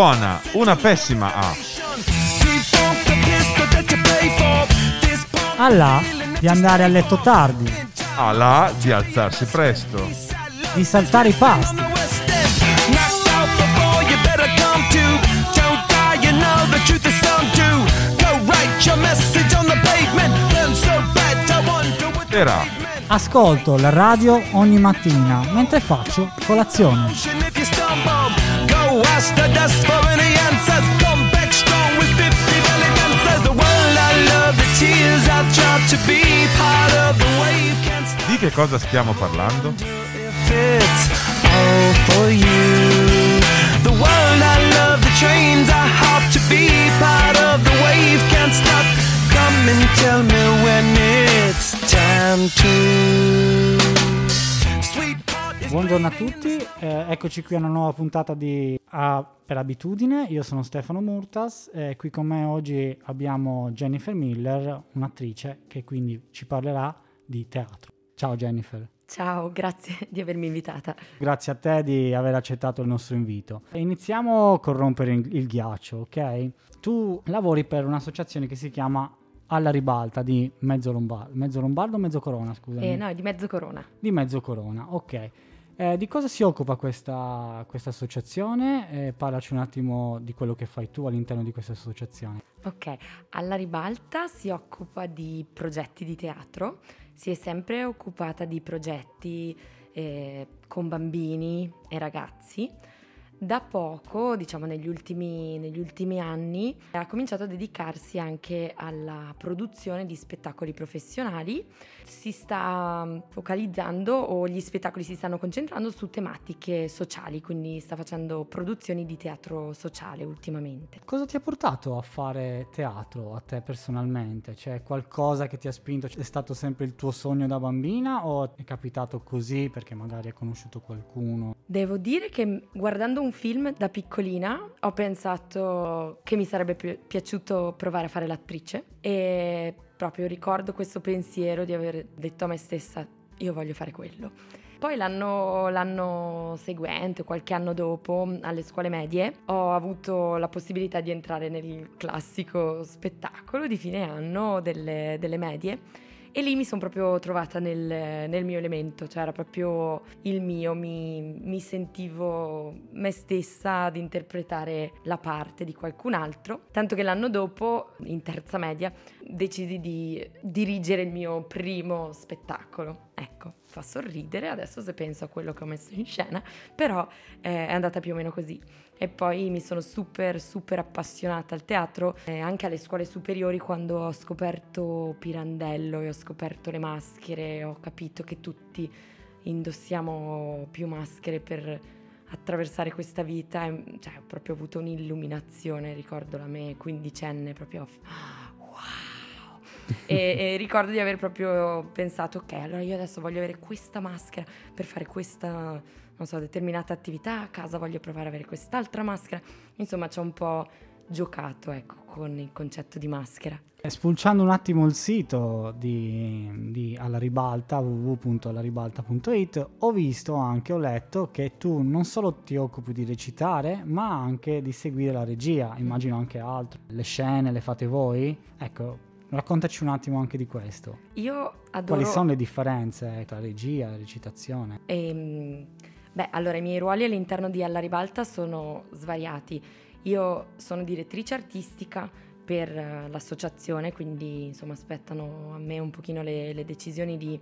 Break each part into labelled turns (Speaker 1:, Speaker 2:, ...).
Speaker 1: buona, una pessima A.
Speaker 2: Alla di andare a letto tardi,
Speaker 1: A la di alzarsi presto.
Speaker 2: di saltare i pasti,
Speaker 1: Era.
Speaker 2: ascolto la radio ogni mattina mentre faccio colazione.
Speaker 3: Go ask the dust for any answers. Come back strong with 50 belly dancers. The world I love, the tears I tried to be part of the wave. Can't stop
Speaker 1: Di che cosa stiamo parlando?
Speaker 3: if it's all for you. The world I love, the trains I hop to be part of the wave. Can't stop. Come and tell me when it's time to. Sweetheart is
Speaker 2: Buongiorno a tutti, eh, eccoci qui a una nuova puntata di A per abitudine. Io sono Stefano Murtas e qui con me oggi abbiamo Jennifer Miller, un'attrice che quindi ci parlerà di teatro. Ciao Jennifer.
Speaker 4: Ciao, grazie di avermi invitata.
Speaker 2: Grazie a te di aver accettato il nostro invito. Iniziamo con rompere il ghiaccio, ok? Tu lavori per un'associazione che si chiama Alla Ribalta di Mezzo Lombardo, Mezzo Lombardo o Mezzo Corona, scusami?
Speaker 4: Eh, no, di mezzo corona.
Speaker 2: Di Mezzo Corona, ok. Eh, di cosa si occupa questa, questa associazione? Eh, parlaci un attimo di quello che fai tu all'interno di questa associazione.
Speaker 4: Ok, alla ribalta si occupa di progetti di teatro, si è sempre occupata di progetti eh, con bambini e ragazzi. Da poco, diciamo negli ultimi, negli ultimi anni, ha cominciato a dedicarsi anche alla produzione di spettacoli professionali. Si sta mm, focalizzando o gli spettacoli si stanno concentrando su tematiche sociali, quindi sta facendo produzioni di teatro sociale ultimamente.
Speaker 2: Cosa ti ha portato a fare teatro a te personalmente? C'è qualcosa che ti ha spinto? È stato sempre il tuo sogno da bambina o è capitato così perché magari hai conosciuto qualcuno?
Speaker 4: Devo dire che m- guardando un film da piccolina ho pensato che mi sarebbe pi- piaciuto provare a fare l'attrice e proprio ricordo questo pensiero di aver detto a me stessa io voglio fare quello. Poi l'anno, l'anno seguente, qualche anno dopo, alle scuole medie, ho avuto la possibilità di entrare nel classico spettacolo di fine anno delle, delle medie e lì mi sono proprio trovata nel, nel mio elemento, cioè era proprio il mio, mi, mi sentivo me stessa ad interpretare la parte di qualcun altro, tanto che l'anno dopo, in terza media, decisi di dirigere il mio primo spettacolo. Ecco, fa sorridere adesso se penso a quello che ho messo in scena, però eh, è andata più o meno così. E poi mi sono super, super appassionata al teatro, eh, anche alle scuole superiori quando ho scoperto Pirandello e ho scoperto le maschere, ho capito che tutti indossiamo più maschere per attraversare questa vita, cioè ho proprio avuto un'illuminazione, ricordo la me quindicenne, proprio "Ah, wow! E, e ricordo di aver proprio pensato, ok, allora io adesso voglio avere questa maschera per fare questa, non so, determinata attività, a casa voglio provare ad avere quest'altra maschera. Insomma, ho un po' giocato, ecco, con il concetto di maschera.
Speaker 2: Spulciando un attimo il sito di, di Alla Ribalta, www.allaribalta.it, ho visto anche, ho letto che tu non solo ti occupi di recitare, ma anche di seguire la regia, immagino anche altro. Le scene le fate voi? Ecco, raccontaci un attimo anche di questo.
Speaker 4: Io adoro...
Speaker 2: Quali sono le differenze tra regia e recitazione?
Speaker 4: Ehm, beh, allora i miei ruoli all'interno di Alla Ribalta sono svariati. Io sono direttrice artistica per eh, l'associazione, quindi insomma aspettano a me un pochino le, le decisioni di,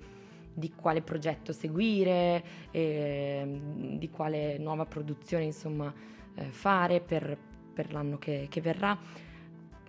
Speaker 4: di quale progetto seguire, ehm, di quale nuova produzione insomma eh, fare per, per l'anno che, che verrà.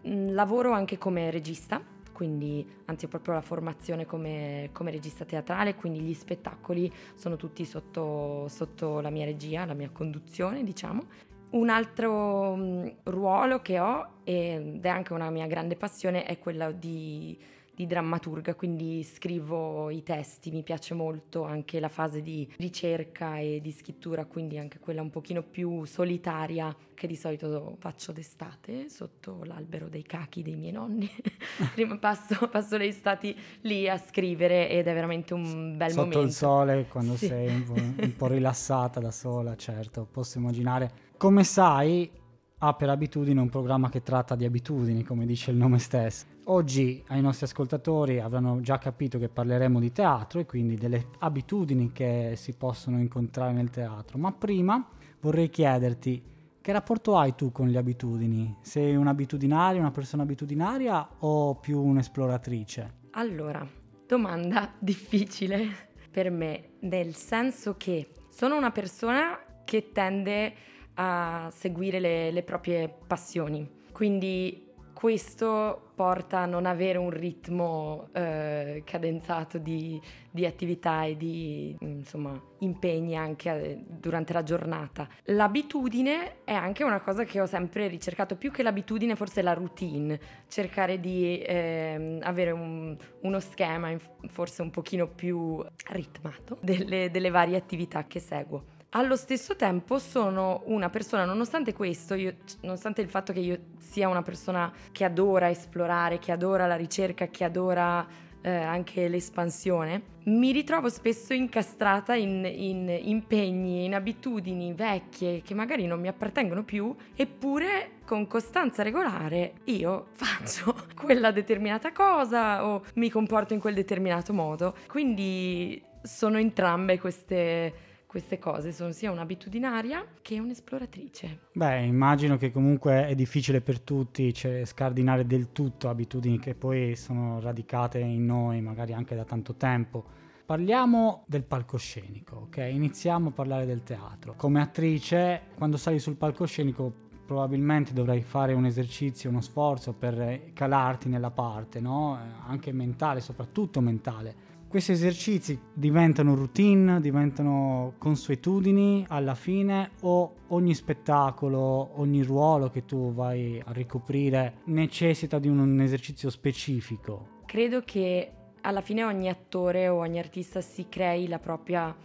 Speaker 4: Mm, lavoro anche come regista, quindi anzi ho proprio la formazione come, come regista teatrale, quindi gli spettacoli sono tutti sotto, sotto la mia regia, la mia conduzione, diciamo. Un altro mm, ruolo che ho, ed è anche una mia grande passione, è quello di, di drammaturga, quindi scrivo i testi, mi piace molto anche la fase di ricerca e di scrittura, quindi anche quella un pochino più solitaria che di solito faccio d'estate sotto l'albero dei cachi dei miei nonni. Prima passo, passo le estati lì a scrivere ed è veramente un bel
Speaker 2: Sotto
Speaker 4: momento.
Speaker 2: il sole, quando
Speaker 4: Sì.
Speaker 2: sei un po', un po' rilassata da sola, certo, posso immaginare. Come sai, ha per abitudine un programma che tratta di abitudini, come dice il nome stesso. Oggi ai nostri ascoltatori avranno già capito che parleremo di teatro e quindi delle abitudini che si possono incontrare nel teatro. Ma prima vorrei chiederti che rapporto hai tu con le abitudini? Sei un'abitudinaria, una persona abitudinaria o più un'esploratrice?
Speaker 4: Allora, domanda difficile per me, nel senso che sono una persona che tende a seguire le, le proprie passioni, quindi questo porta a non avere un ritmo eh, cadenzato di, di attività e di insomma, impegni anche eh, durante la giornata. L'abitudine è anche una cosa che ho sempre ricercato, più che l'abitudine forse la routine, cercare di ehm, avere un- uno schema forse un pochino più ritmato delle, delle varie attività che seguo. Allo stesso tempo sono una persona, nonostante questo, io- nonostante il fatto che io sia una persona che adora esplorare, che adora la ricerca, che adora eh, anche l'espansione, mi ritrovo spesso incastrata in, in impegni, in abitudini vecchie che magari non mi appartengono più, eppure con costanza regolare io faccio quella determinata cosa o mi comporto in quel determinato modo. Quindi sono entrambe queste, queste cose, sono sia un'abitudinaria che un'esploratrice.
Speaker 2: Beh, immagino che comunque è difficile per tutti cioè, scardinare del tutto abitudini che poi sono radicate in noi magari anche da tanto tempo. Parliamo del palcoscenico, ok? Iniziamo a parlare del teatro. Come attrice, quando sali sul palcoscenico probabilmente dovrai fare un esercizio, uno sforzo per calarti nella parte, no? Anche mentale, soprattutto mentale. Questi esercizi diventano routine, diventano consuetudini alla fine o ogni spettacolo, ogni ruolo che tu vai a ricoprire necessita di un, un esercizio specifico?
Speaker 4: Credo che alla fine ogni attore o ogni artista si crei la propria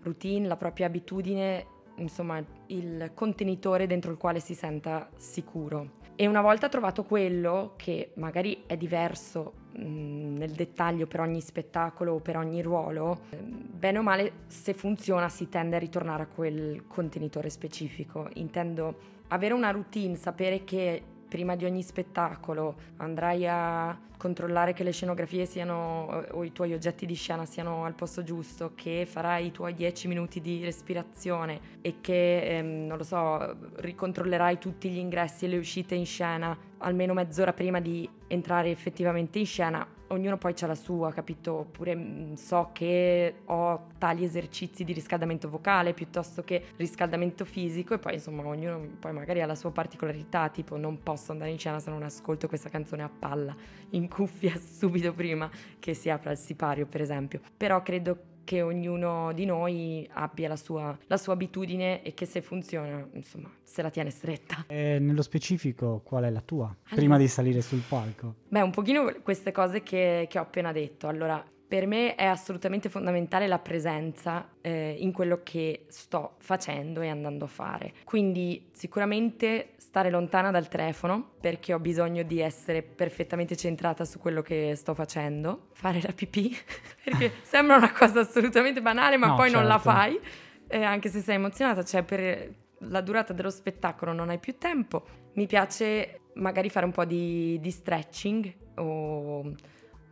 Speaker 4: routine, la propria abitudine, insomma il contenitore dentro il quale si senta sicuro. E una volta trovato quello, che magari è diverso mh, nel dettaglio per ogni spettacolo o per ogni ruolo, eh, bene o male se funziona si tende a ritornare a quel contenitore specifico. Intendo avere una routine, sapere che prima di ogni spettacolo andrai a controllare che le scenografie siano o i tuoi oggetti di scena siano al posto giusto, che farai i tuoi 10 minuti di respirazione e che, ehm, non lo so, ricontrollerai tutti gli ingressi e le uscite in scena almeno mezz'ora prima di entrare effettivamente in scena. Ognuno poi c'ha la sua, capito? Oppure mh, so che ho tali esercizi di riscaldamento vocale piuttosto che riscaldamento fisico e poi insomma ognuno poi magari ha la sua particolarità, tipo non posso andare in scena se non ascolto questa canzone a palla in cuffia subito prima che si apra il sipario per esempio. Però credo che ognuno di noi abbia la sua, la sua abitudine e che se funziona, insomma, se la tiene stretta.
Speaker 2: E nello specifico qual è la tua? Prima di salire sul palco.
Speaker 4: Beh, un pochino queste cose che, che ho appena detto. Allora, per me è assolutamente fondamentale la presenza eh, in quello che sto facendo e andando a fare. Quindi sicuramente stare lontana dal telefono perché ho bisogno di essere perfettamente centrata su quello che sto facendo. Fare la pipì perché sembra una cosa assolutamente banale ma
Speaker 2: No,
Speaker 4: poi non la
Speaker 2: certo.
Speaker 4: fai, eh, anche se sei emozionata, cioè per la durata dello spettacolo non hai più tempo. Mi piace magari fare un po' di, di stretching o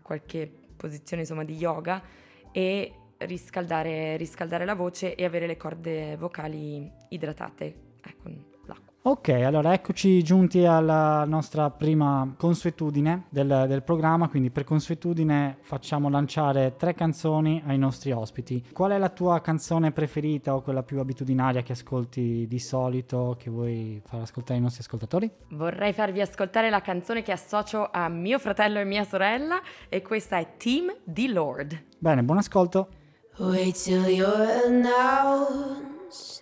Speaker 4: qualche posizione insomma di yoga e riscaldare, riscaldare la voce e avere le corde vocali idratate l'acqua.
Speaker 2: Ok, allora eccoci giunti alla nostra prima consuetudine del, del programma, quindi per consuetudine facciamo lanciare tre canzoni ai nostri ospiti. Qual è la tua canzone preferita o quella più abitudinaria che ascolti di solito, che vuoi far ascoltare ai nostri ascoltatori?
Speaker 4: Vorrei farvi ascoltare la canzone che associo a mio fratello e mia sorella e questa è Team di Lord.
Speaker 2: Bene, buon ascolto.
Speaker 5: Wait till you're announced.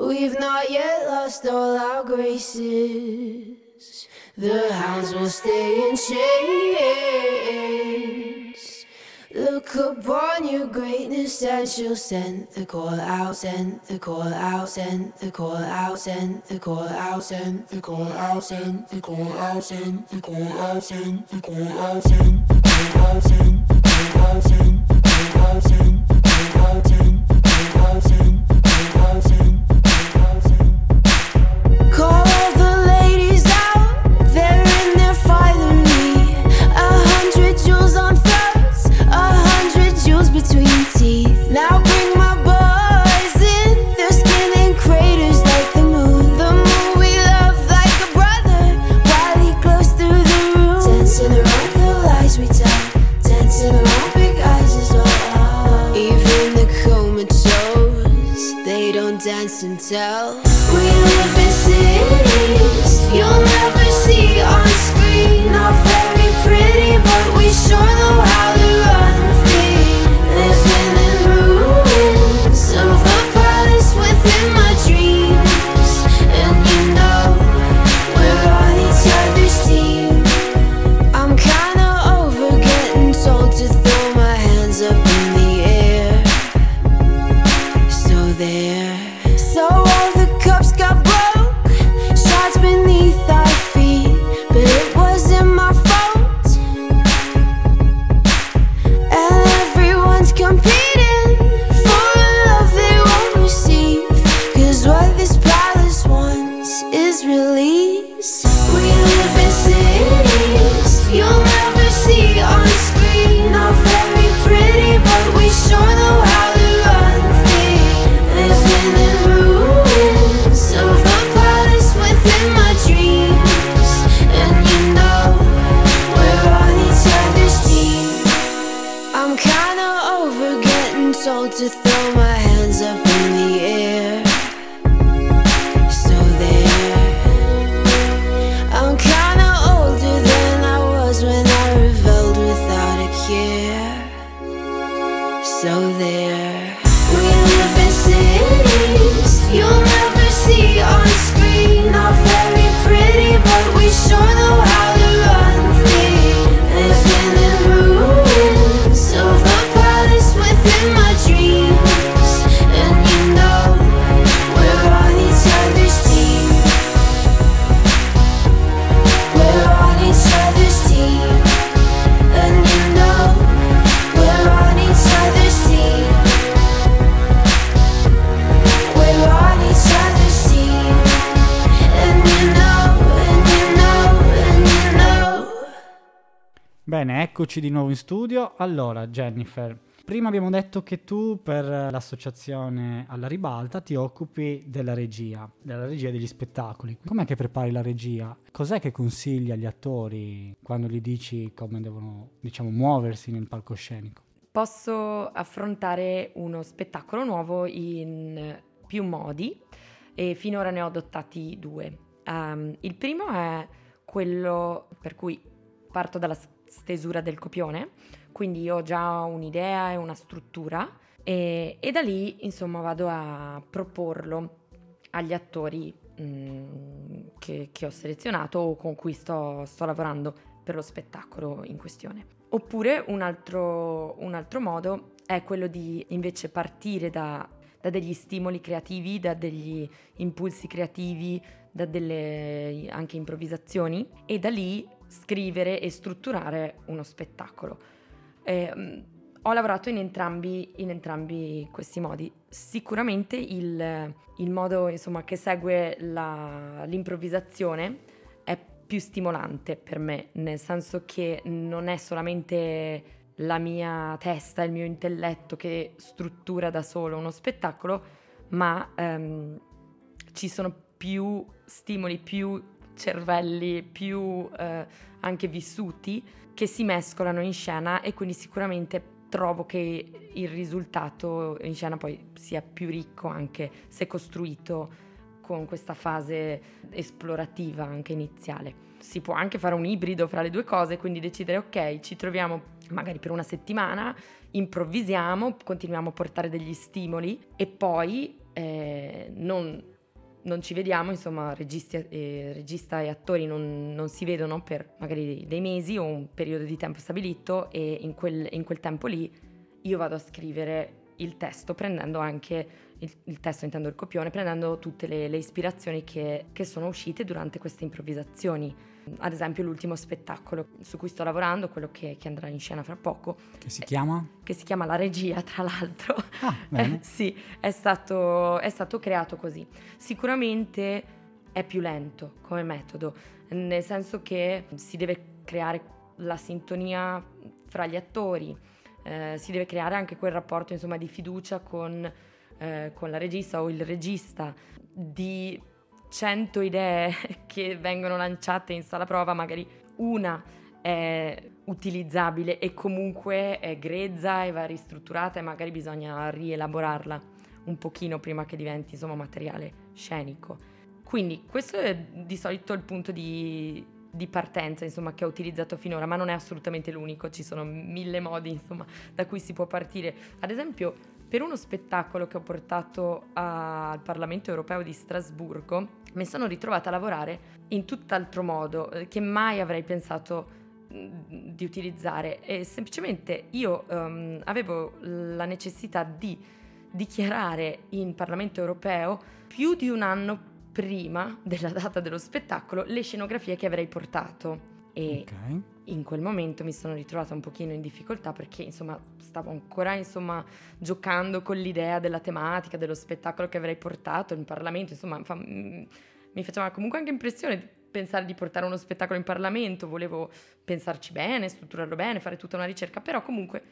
Speaker 5: We've not yet lost all our graces. The hounds will stay in chains. Look upon your greatness and she'll send the call out, send the call out, send the call out, send the call out, send the call out, send the call out, send the call out, send the call out, send the call out, send the call out, send the call out, send the call We live in cities you'll never see on screen. Not very pretty, but we sure know how
Speaker 2: Bene, eccoci di nuovo in studio. Allora, Jennifer, prima abbiamo detto che tu per l'associazione alla ribalta ti occupi della regia, della regia degli spettacoli. Com'è che prepari la regia? Cos'è che consigli agli attori quando gli dici come devono, diciamo, muoversi nel palcoscenico?
Speaker 4: Posso affrontare uno spettacolo nuovo in più modi e finora ne ho adottati due. Ehm, il primo è quello per cui parto dalla stesura del copione, quindi ho già un'idea e una struttura e, e da lì insomma vado a proporlo agli attori mm, che, che ho selezionato o con cui sto, sto lavorando per lo spettacolo in questione. Oppure un altro, un altro modo è quello di invece partire da, da degli stimoli creativi, da degli impulsi creativi, da delle anche improvvisazioni e da lì scrivere e strutturare uno spettacolo. Eh, ho lavorato in entrambi, in entrambi questi modi. Sicuramente il, il modo insomma, che segue la- l'improvvisazione è più stimolante per me, nel senso che non è solamente la mia testa, il mio intelletto che struttura da solo uno spettacolo, ma ehm, ci sono più stimoli, più cervelli, più eh, anche vissuti che si mescolano in scena e quindi sicuramente trovo che il risultato in scena poi sia più ricco anche se costruito con questa fase esplorativa anche iniziale. Si può anche fare un ibrido fra le due cose, quindi decidere ok, ci troviamo magari per una settimana, improvvisiamo, continuiamo a portare degli stimoli e poi eh, non non ci vediamo, insomma, registi e, regista e attori non, non si vedono per magari dei mesi o un periodo di tempo stabilito e in quel, in quel tempo lì io vado a scrivere il testo prendendo anche il, il testo, intendo il copione, prendendo tutte le, le ispirazioni che, che sono uscite durante queste improvvisazioni. Ad esempio l'ultimo spettacolo su cui sto lavorando, quello che, che andrà in scena fra poco,
Speaker 2: Che si chiama?
Speaker 4: che si chiama La Regia, tra l'altro.
Speaker 2: Ah, bene.
Speaker 4: Eh, sì, è stato, è stato creato così. Sicuramente è più lento come metodo, nel senso che si deve creare la sintonia fra gli attori, eh, si deve creare anche quel rapporto insomma, di fiducia con, eh, con la regista o il regista, di 100 idee che vengono lanciate in sala prova, magari una è utilizzabile e comunque è grezza e va ristrutturata e magari bisogna rielaborarla un pochino prima che diventi insomma materiale scenico. Quindi questo è di solito il punto di, di partenza insomma, che ho utilizzato finora, ma non è assolutamente l'unico, ci sono mille modi insomma, da cui si può partire. Ad esempio, per uno spettacolo che ho portato al Parlamento europeo di Strasburgo, mi sono ritrovata a lavorare in tutt'altro modo, eh, che mai avrei pensato di utilizzare. E semplicemente io ehm, avevo la necessità di dichiarare in Parlamento europeo più di un anno prima della data dello spettacolo le scenografie che avrei portato. E
Speaker 2: Ok.
Speaker 4: In quel momento mi sono ritrovata un pochino in difficoltà perché insomma stavo ancora insomma giocando con l'idea della tematica, dello spettacolo che avrei portato in Parlamento, insomma fa- mm, mi faceva comunque anche impressione pensare di portare uno spettacolo in Parlamento, volevo pensarci bene, strutturarlo bene, fare tutta una ricerca, però comunque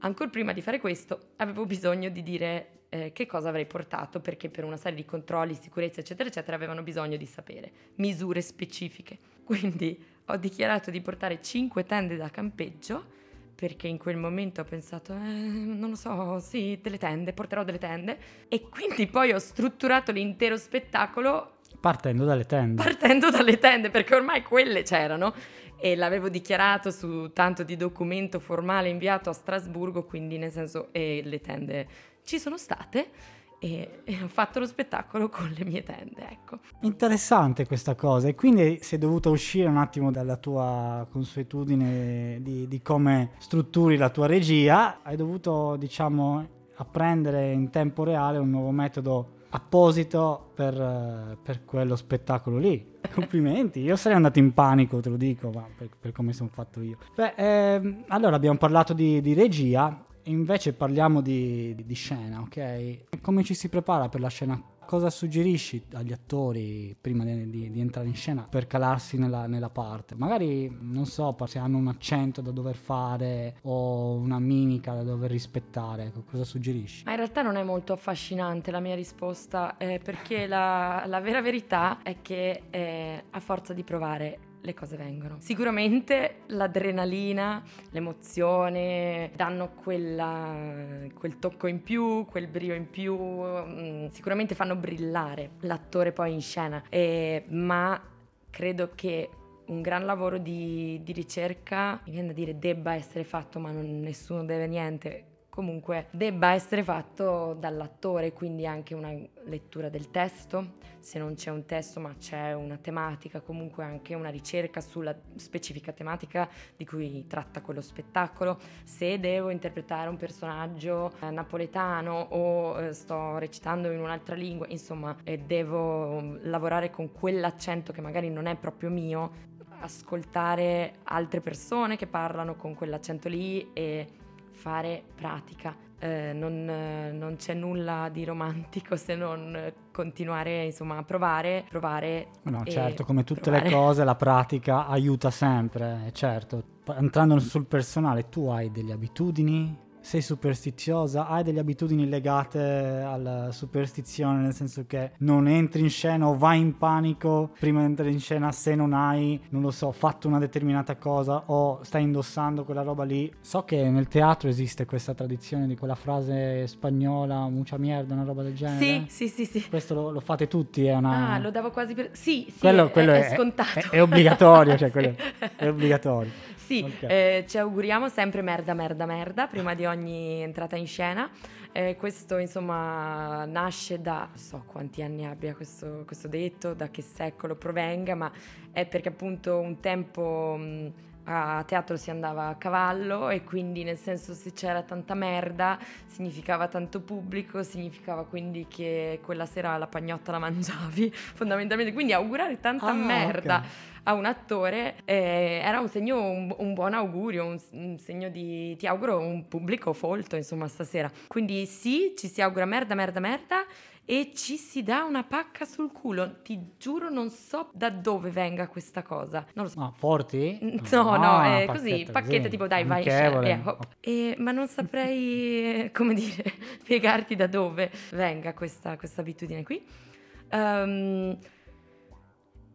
Speaker 4: ancora prima di fare questo avevo bisogno di dire eh, che cosa avrei portato perché per una serie di controlli, sicurezza eccetera eccetera avevano bisogno di sapere misure specifiche. Quindi ho dichiarato di portare 5 tende da campeggio perché in quel momento ho pensato, eh, non lo so, sì, delle tende, porterò delle tende. E quindi poi ho strutturato l'intero spettacolo
Speaker 2: Partendo dalle tende.
Speaker 4: partendo dalle tende perché ormai quelle c'erano. E l'avevo dichiarato su tanto di documento formale inviato a Strasburgo, quindi nel senso e le tende ci sono state e, e ho fatto lo spettacolo con le mie tende, ecco.
Speaker 2: Interessante questa cosa e quindi sei dovuta uscire un attimo dalla tua consuetudine di, di come strutturi la tua regia, hai dovuto diciamo apprendere in tempo reale un nuovo metodo apposito per, per quello spettacolo lì. Complimenti, io sarei andato in panico, te lo dico, ma per, per come sono fatto io. Beh, ehm, allora abbiamo parlato di, di regia, invece parliamo di, di- scena, ok? Come ci si prepara per la scena? Cosa suggerisci agli attori prima di, di- di entrare in scena per calarsi nella, nella parte? Magari, non so, se hanno un accento da dover fare o una mimica da dover rispettare, ecco, cosa suggerisci?
Speaker 4: Ma in realtà non è molto affascinante la mia risposta eh, perché la, la vera verità è che eh, a forza di provare le cose vengono. Sicuramente l'adrenalina, l'emozione danno quella- quel tocco in più, quel brio in più, mm, sicuramente fanno brillare l'attore poi in scena, Eh, ma credo che un gran lavoro di, di ricerca, mi viene da dire debba essere fatto, ma non- nessuno deve niente. Comunque debba essere fatto dall'attore, quindi anche una lettura del testo, se non c'è un testo ma c'è una tematica, comunque anche una ricerca sulla specifica tematica di cui tratta quello spettacolo, se devo interpretare un personaggio eh, napoletano o eh, sto recitando in un'altra lingua, insomma, e devo mm, lavorare con quell'accento che magari non è proprio mio, ascoltare altre persone che parlano con quell'accento lì e fare pratica. Eh, non, eh, non c'è nulla di romantico se non eh, continuare insomma a provare, provare.
Speaker 2: No, certo, come tutte le
Speaker 4: provare.
Speaker 2: cose, la pratica aiuta sempre, eh, certo. Entrando sul personale, tu hai delle abitudini? Sei superstiziosa? Hai delle abitudini legate alla superstizione, nel senso che non entri in scena o vai in panico prima di entrare in scena se non hai, non lo so, fatto una determinata cosa o stai indossando quella roba lì. So che nel teatro esiste questa tradizione di quella frase spagnola, mucha mierda, una roba del genere.
Speaker 4: Sì, sì, sì, sì.
Speaker 2: Questo lo, lo fate tutti, è una...
Speaker 4: Ah, lo davo quasi per... Sì, sì,
Speaker 2: quello,
Speaker 4: è,
Speaker 2: quello
Speaker 4: è
Speaker 2: è,
Speaker 4: scontato.
Speaker 2: è- è obbligatorio, cioè
Speaker 4: Sì.
Speaker 2: quello è obbligatorio.
Speaker 4: Sì,
Speaker 2: Ok.
Speaker 4: eh, ci auguriamo sempre merda, merda, merda prima di ogni entrata in scena. Eh, questo insomma nasce da, non so quanti anni abbia questo, questo detto, da che secolo provenga, ma è perché appunto un tempo... mh, a teatro si andava a cavallo e quindi nel senso se c'era tanta merda significava tanto pubblico, significava quindi che quella sera la pagnotta la mangiavi fondamentalmente, quindi augurare tanta
Speaker 2: Ah,
Speaker 4: merda
Speaker 2: ok.
Speaker 4: A un attore eh, era un segno, un, un buon augurio, un, un segno di ti auguro un pubblico folto insomma stasera. Quindi sì, ci si augura merda, merda, merda e ci si dà una pacca sul culo. Ti giuro non so da dove venga questa cosa. Non lo so.
Speaker 2: Ah, forti?
Speaker 4: No, no,
Speaker 2: Ah,
Speaker 4: è così,
Speaker 2: così,
Speaker 4: tipo dai vai, scena, via, hop. E- ma non saprei, come dire, spiegarti da dove venga questa, questa abitudine qui. Ehm,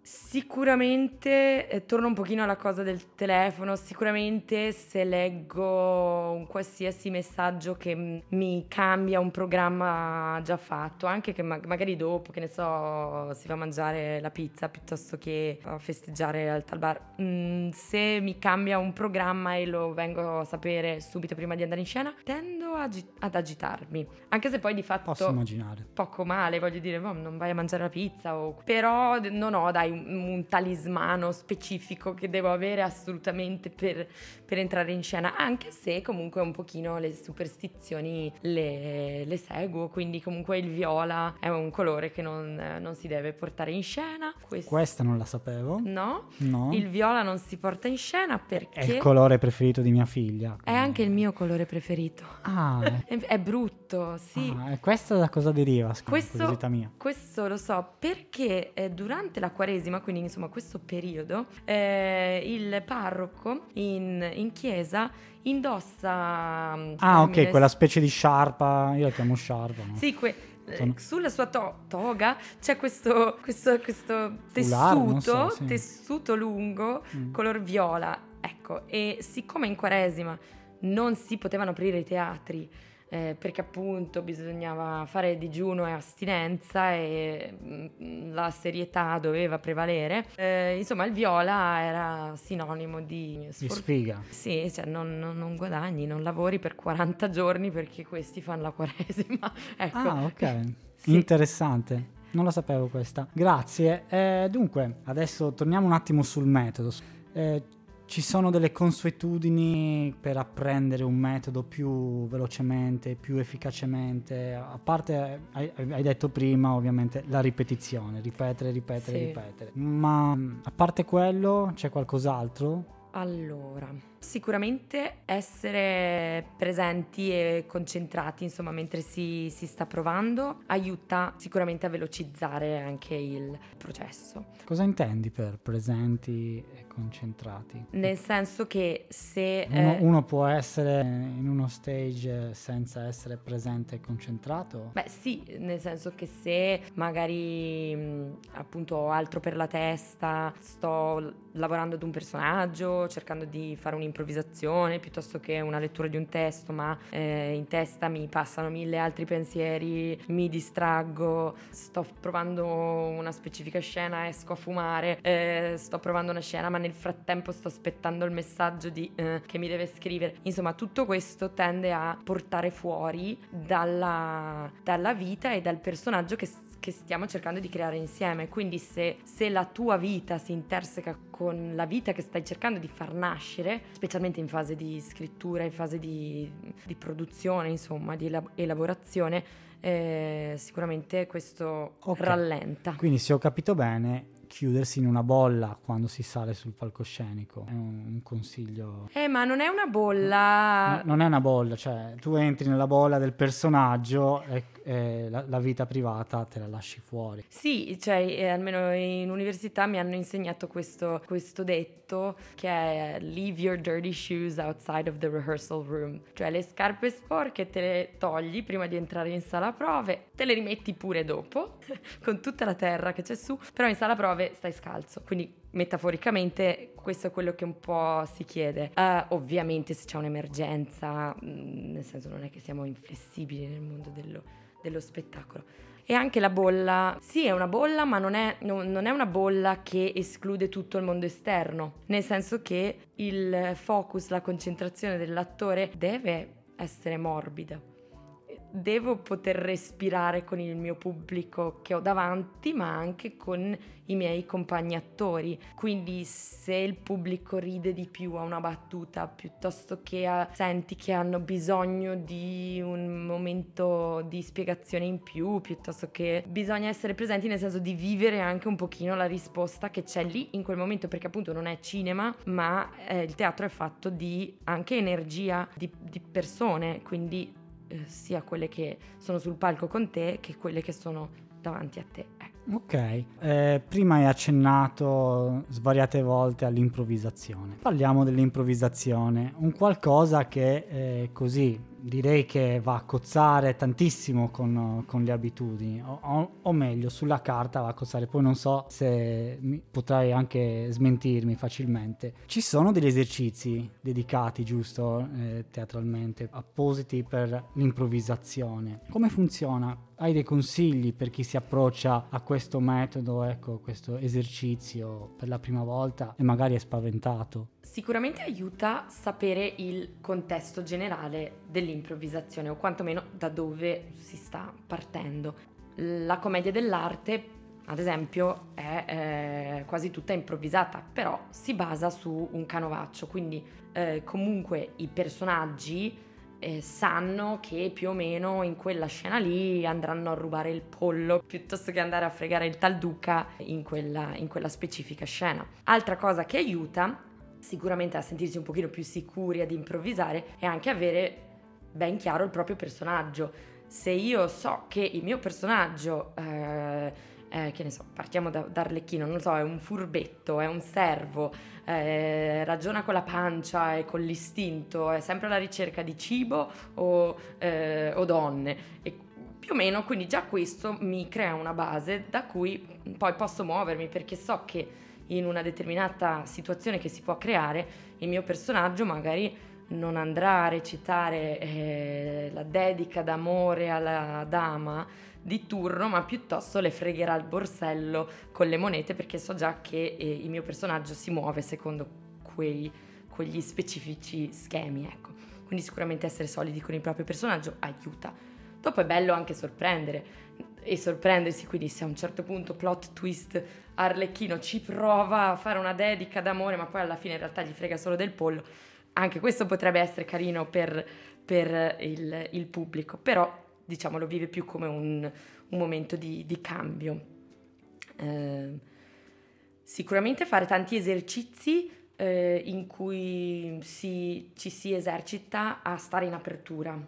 Speaker 4: sicuramente, eh, torno un pochino alla cosa del telefono, sicuramente se leggo un qualsiasi messaggio che m- mi cambia un programma già fatto, anche che ma- magari dopo, che ne so, si va a mangiare la pizza piuttosto che a festeggiare al tal bar, mm, se mi cambia un programma e lo vengo a sapere subito prima di andare in scena, tendo agi- ad agitarmi, anche se poi di fatto
Speaker 2: Posso immaginare.
Speaker 4: poco male, voglio dire, "Oh, non vai a mangiare la pizza, o... però non ho dai un, talismano specifico che devo avere assolutamente per, per entrare in scena, anche se comunque un pochino le superstizioni le, le seguo, quindi comunque il viola è un colore che non, non si deve portare in scena. Questo-
Speaker 2: Questa non la sapevo.
Speaker 4: No,
Speaker 2: No.
Speaker 4: il viola non si porta in scena perché
Speaker 2: È il colore preferito di mia figlia.
Speaker 4: è anche il mio colore preferito.
Speaker 2: Ah, è,
Speaker 4: È, è brutto, sì.
Speaker 2: ah, e questa da cosa deriva? Scusa,
Speaker 4: Questo,
Speaker 2: mia.
Speaker 4: questo lo so perché eh, durante la Quaresima, quindi insomma questo periodo, eh, il parroco in, in chiesa indossa... mm,
Speaker 2: Ah, ok,
Speaker 4: termine-
Speaker 2: quella specie di sciarpa, io la chiamo sciarpa. no?
Speaker 4: Sì, que- eh, sulla sua to- toga c'è questo, questo, questo tessuto,
Speaker 2: so, sì.
Speaker 4: tessuto lungo,
Speaker 2: Mm.
Speaker 4: color viola. Ecco, e siccome in Quaresima non si potevano aprire i teatri, eh, perché appunto bisognava fare digiuno e astinenza e mm, la serietà doveva prevalere, eh, insomma il viola era sinonimo di
Speaker 2: Di
Speaker 4: sfor-
Speaker 2: sfiga.
Speaker 4: sì, cioè non, non- non guadagni, non lavori per 40 giorni perché questi fanno la quaresima. ecco.
Speaker 2: Ah, ok.
Speaker 4: Sì.
Speaker 2: Interessante. Non la sapevo questa. Grazie. Eh, dunque, adesso torniamo un attimo sul metodo. Eh, ci sono delle consuetudini per apprendere un metodo più velocemente, più efficacemente? A parte, hai, hai detto prima, ovviamente, la ripetizione, ripetere, ripetere,
Speaker 4: Sì.
Speaker 2: ripetere. Ma a parte quello, c'è qualcos'altro?
Speaker 4: Allora, sicuramente essere presenti e concentrati, insomma, mentre si, si sta provando, aiuta sicuramente a velocizzare anche il processo.
Speaker 2: Cosa intendi per presenti e concentrati?
Speaker 4: Nel senso che se...
Speaker 2: Uno,
Speaker 4: eh,
Speaker 2: uno può essere in uno stage senza essere presente e concentrato?
Speaker 4: Beh sì, nel senso che se magari mh, appunto ho altro per la testa, sto lavorando ad un personaggio, cercando di fare un'improvvisazione piuttosto che una lettura di un testo, ma eh, in testa mi passano mille altri pensieri, mi distraggo, sto provando una specifica scena, esco a fumare, eh, sto provando una scena, ma nel frattempo sto aspettando il messaggio di, eh, che mi deve scrivere. Insomma, tutto questo tende a portare fuori dalla, dalla vita e dal personaggio che, che stiamo cercando di creare insieme. Quindi se, se la tua vita si interseca con la vita che stai cercando di far nascere, specialmente in fase di scrittura, in fase di, di produzione, insomma, di elab- elaborazione, eh, sicuramente questo
Speaker 2: Ok.
Speaker 4: rallenta.
Speaker 2: Quindi se ho capito bene, chiudersi in una bolla quando si sale sul palcoscenico è un, un consiglio.
Speaker 4: Eh, ma non è una bolla.
Speaker 2: No, non è una bolla, cioè tu entri nella bolla del personaggio e, e la, la vita privata te la lasci fuori.
Speaker 4: Sì, cioè eh, almeno in università mi hanno insegnato questo, questo detto che è leave your dirty shoes outside of the rehearsal room, cioè le scarpe sporche te le togli prima di entrare in sala prove, te le rimetti pure dopo con tutta la terra che c'è su, però in sala prove stai scalzo, quindi metaforicamente questo è quello che un po' si chiede. Eh, ovviamente se c'è un'emergenza, mh, nel senso non è che siamo inflessibili nel mondo dello, dello spettacolo. E anche la bolla, sì è una bolla, ma non è, non è una bolla che esclude tutto il mondo esterno, nel senso che il focus, la concentrazione dell'attore deve essere morbida devo poter respirare con il mio pubblico che ho davanti, ma anche con i miei compagni attori. Quindi se il pubblico ride di più a una battuta piuttosto che a, senti che hanno bisogno di un momento di spiegazione in più, piuttosto che bisogna essere presenti nel senso di vivere anche un pochino la risposta che c'è lì in quel momento, perché appunto non è cinema, ma eh, il teatro è fatto di anche energia di, di persone, quindi eh, sia quelle che sono sul palco con te che quelle che sono davanti a te. Ecco.
Speaker 2: Ok, eh, prima hai accennato svariate volte all'improvvisazione. Parliamo dell'improvvisazione, un qualcosa che eh, così direi che va a cozzare tantissimo con, con le abitudini, o, o, meglio, sulla carta va a cozzare, poi non so se potrai anche smentirmi facilmente. Ci sono degli esercizi dedicati, giusto, eh, teatralmente, appositi per l'improvvisazione. Come funziona? Hai dei consigli per chi si approccia a questo metodo, ecco, questo esercizio per la prima volta e magari è spaventato?
Speaker 4: Sicuramente aiuta sapere il contesto generale dell'improvvisazione o quantomeno da dove si sta partendo. La commedia dell'arte, ad esempio, è eh, quasi tutta improvvisata, però si basa su un canovaccio, quindi eh, comunque i personaggi eh, sanno che più o meno in quella scena lì andranno a rubare il pollo piuttosto che andare a fregare il tal duca in quella, in quella specifica scena. Altra cosa che aiuta sicuramente a sentirsi un pochino più sicuri ad improvvisare è anche avere ben chiaro il proprio personaggio. Se io so che il mio personaggio eh, eh, che ne so, partiamo da, da Arlecchino, non so, è un furbetto, è un servo, eh, ragiona con la pancia e con l'istinto, è sempre alla ricerca di cibo o, eh, o donne. E più o meno, quindi già questo mi crea una base da cui poi posso muovermi perché so che in una determinata situazione che si può creare il mio personaggio magari non andrà a recitare eh, la dedica d'amore alla dama di turno, ma piuttosto le fregherà il borsello con le monete perché so già che eh, il mio personaggio si muove secondo quei, quegli specifici schemi, ecco. Quindi sicuramente essere solidi con il proprio personaggio aiuta. Dopo è bello anche sorprendere e sorprendersi, quindi se a un certo punto plot twist Arlecchino ci prova a fare una dedica d'amore, ma poi alla fine in realtà gli frega solo del pollo, anche questo potrebbe essere carino per, per il, il pubblico, però diciamo, lo vive più come un, un momento di, di cambio. Eh, sicuramente fare tanti esercizi eh, in cui si, ci si esercita a stare in apertura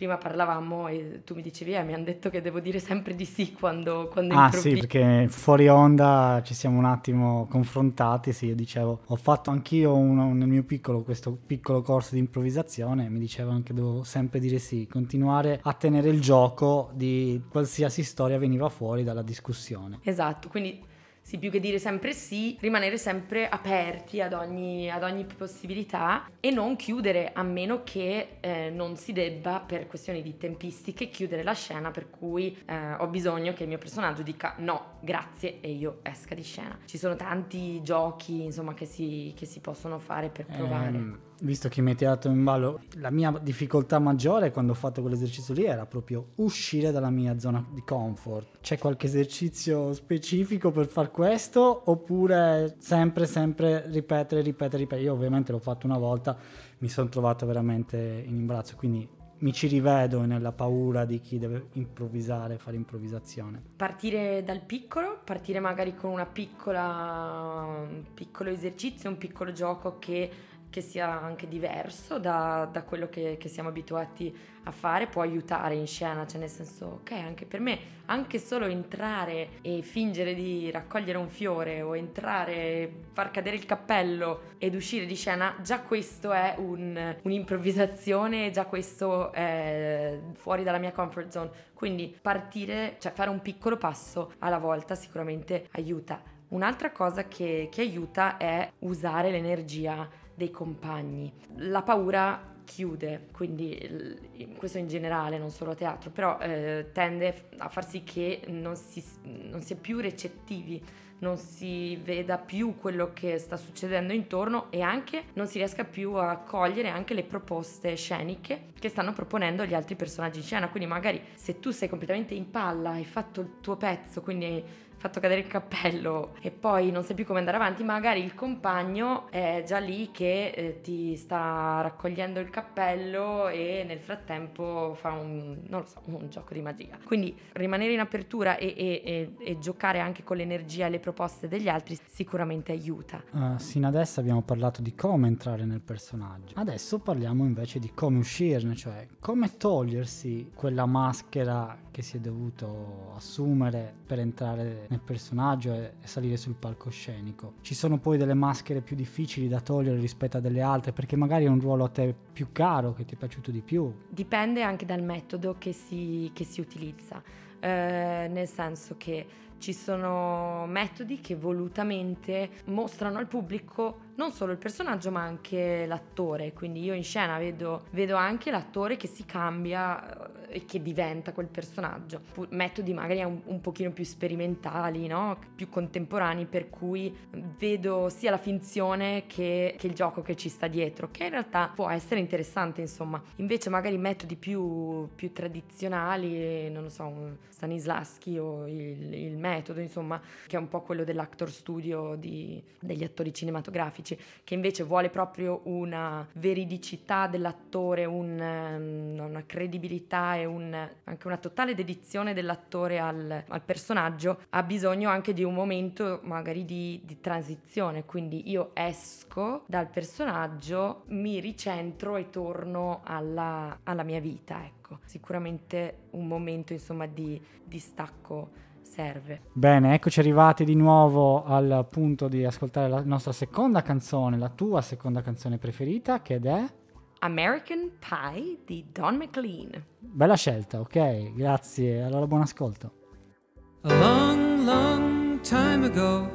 Speaker 4: prima parlavamo e tu mi dicevi, eh, mi hanno detto che devo dire sempre di sì quando, quando
Speaker 2: Ah sì, perché fuori onda ci siamo un attimo confrontati, sì, io dicevo, ho fatto anch'io uno, nel mio piccolo questo piccolo corso di improvvisazione, mi dicevano che devo sempre dire sì, continuare a tenere il gioco di qualsiasi storia veniva fuori dalla discussione.
Speaker 4: Esatto, quindi sì, più che dire sempre sì, rimanere sempre aperti ad ogni, ad ogni possibilità e non chiudere a meno che eh, non si debba per questioni di tempistiche chiudere la scena per cui eh, ho bisogno che il mio personaggio dica no, grazie e io esca di scena. Ci sono tanti giochi insomma che si, che si possono fare per provare.
Speaker 2: Ehm visto che mi hai tirato in ballo, la mia difficoltà maggiore quando ho fatto quell'esercizio lì era proprio uscire dalla mia zona di comfort. C'è qualche esercizio specifico per far questo oppure sempre, sempre ripetere, ripetere, ripetere? Io ovviamente l'ho fatto una volta, mi sono trovato veramente in imbarazzo, quindi mi ci rivedo nella paura di chi deve improvvisare, fare improvvisazione.
Speaker 4: Partire dal piccolo, partire magari con una piccola, un piccolo esercizio, un piccolo gioco che che sia anche diverso da, da quello che, che, siamo abituati a fare può aiutare in scena, cioè nel senso, ok, anche per me, anche solo entrare e fingere di raccogliere un fiore o entrare, far cadere il cappello ed uscire di scena, già questo è un, un'improvvisazione, già questo è fuori dalla mia comfort zone. Quindi partire, cioè fare un piccolo passo alla volta sicuramente aiuta. Un'altra cosa che, che aiuta è usare l'energia dei compagni. La paura chiude, quindi questo in generale, non solo a teatro, però eh, tende a far sì che non si, non si è più recettivi, non si veda più quello che sta succedendo intorno e anche non si riesca più a cogliere anche le proposte sceniche che stanno proponendo gli altri personaggi in scena. Quindi magari se tu sei completamente in palla, hai fatto il tuo pezzo, quindi fatto cadere il cappello e poi non sai più come andare avanti, magari il compagno è già lì che eh, ti sta raccogliendo il cappello e nel frattempo fa un, non lo so, un gioco di magia. Quindi rimanere in apertura e, e- e- e giocare anche con l'energia e le proposte degli altri sicuramente aiuta.
Speaker 2: Eh, sino adesso abbiamo parlato di come entrare nel personaggio. Adesso parliamo invece di come uscirne, cioè come togliersi quella maschera che si è dovuto assumere per entrare nel personaggio e, salire sul palcoscenico. Ci sono poi delle maschere più difficili da togliere rispetto a delle altre perché magari è un ruolo a te più caro, che ti è piaciuto di più.
Speaker 4: Dipende anche dal metodo che si, che si utilizza, eh, nel senso che ci sono metodi che volutamente mostrano al pubblico non solo il personaggio ma anche l'attore, quindi io in scena vedo, vedo anche l'attore che si cambia e che diventa quel personaggio. Metodi magari un, un pochino più sperimentali, no? più contemporanei, per cui vedo sia la finzione che, che il gioco che ci sta dietro, che in realtà può essere interessante, insomma. Invece magari metodi più, più tradizionali, non lo so, un Stanislaschi o il, il metodo, insomma, che è un po' quello dell'actor studio di- degli attori cinematografici, che invece vuole proprio una veridicità dell'attore, un, ehm, una credibilità e un- anche una totale dedizione dell'attore al, al personaggio, ha bisogno anche di un momento magari di, di transizione, quindi io esco dal personaggio, mi ricentro e torno alla, alla mia vita, ecco. Sicuramente un momento insomma di distacco serve.
Speaker 2: Bene, eccoci arrivati di nuovo al punto di ascoltare la nostra seconda canzone, la tua seconda canzone preferita, che è...
Speaker 4: American Pie di Don McLean.
Speaker 2: Bella scelta, ok, grazie. Allora buon ascolto.
Speaker 3: A long, long time ago,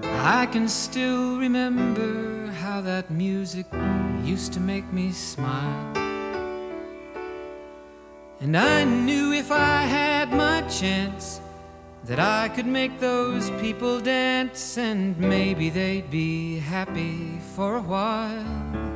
Speaker 3: I can still remember how that music used to make me smile. And I knew if I had my chance that I could make those people dance and maybe they'd be happy for a while.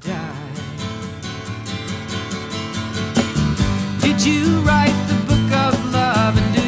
Speaker 3: die. Did you write the book of love?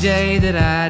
Speaker 3: day that I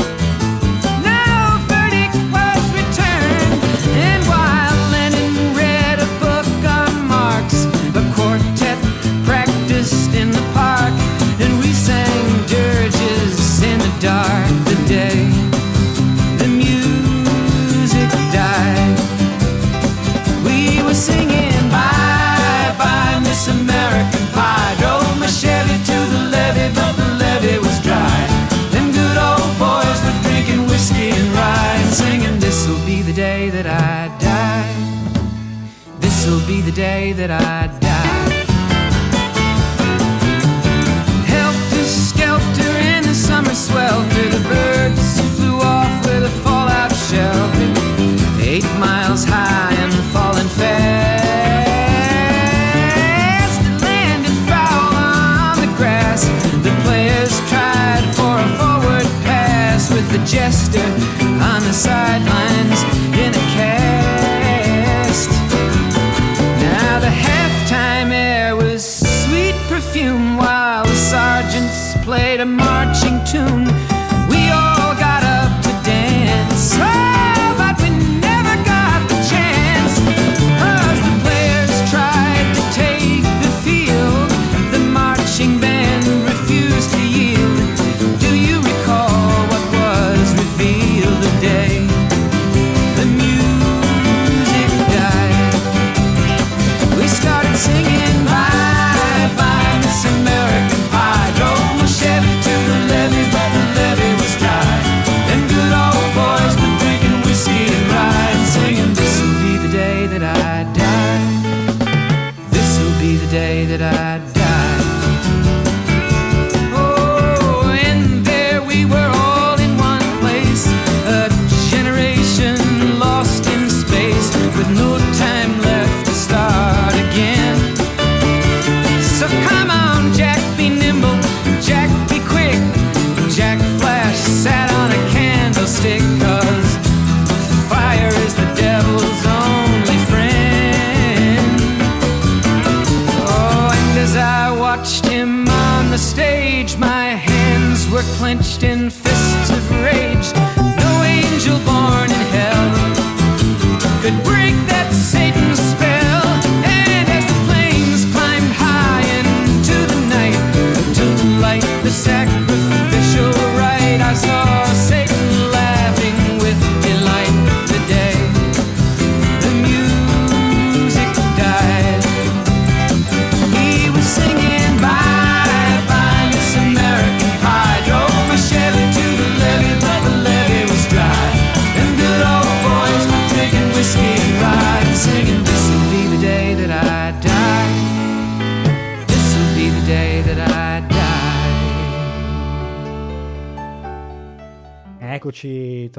Speaker 3: the day that I die.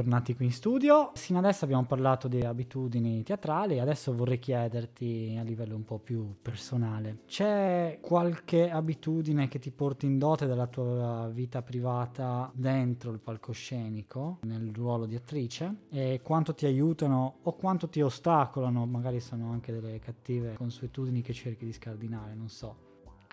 Speaker 2: bentornati qui in studio. Sino adesso abbiamo parlato di abitudini teatrali, adesso vorrei chiederti a livello un po' più personale, c'è qualche abitudine che ti porti in dote della tua vita privata dentro il palcoscenico, nel ruolo di attrice, e quanto ti aiutano o quanto ti ostacolano, magari sono anche delle cattive consuetudini che cerchi di scardinare, non so.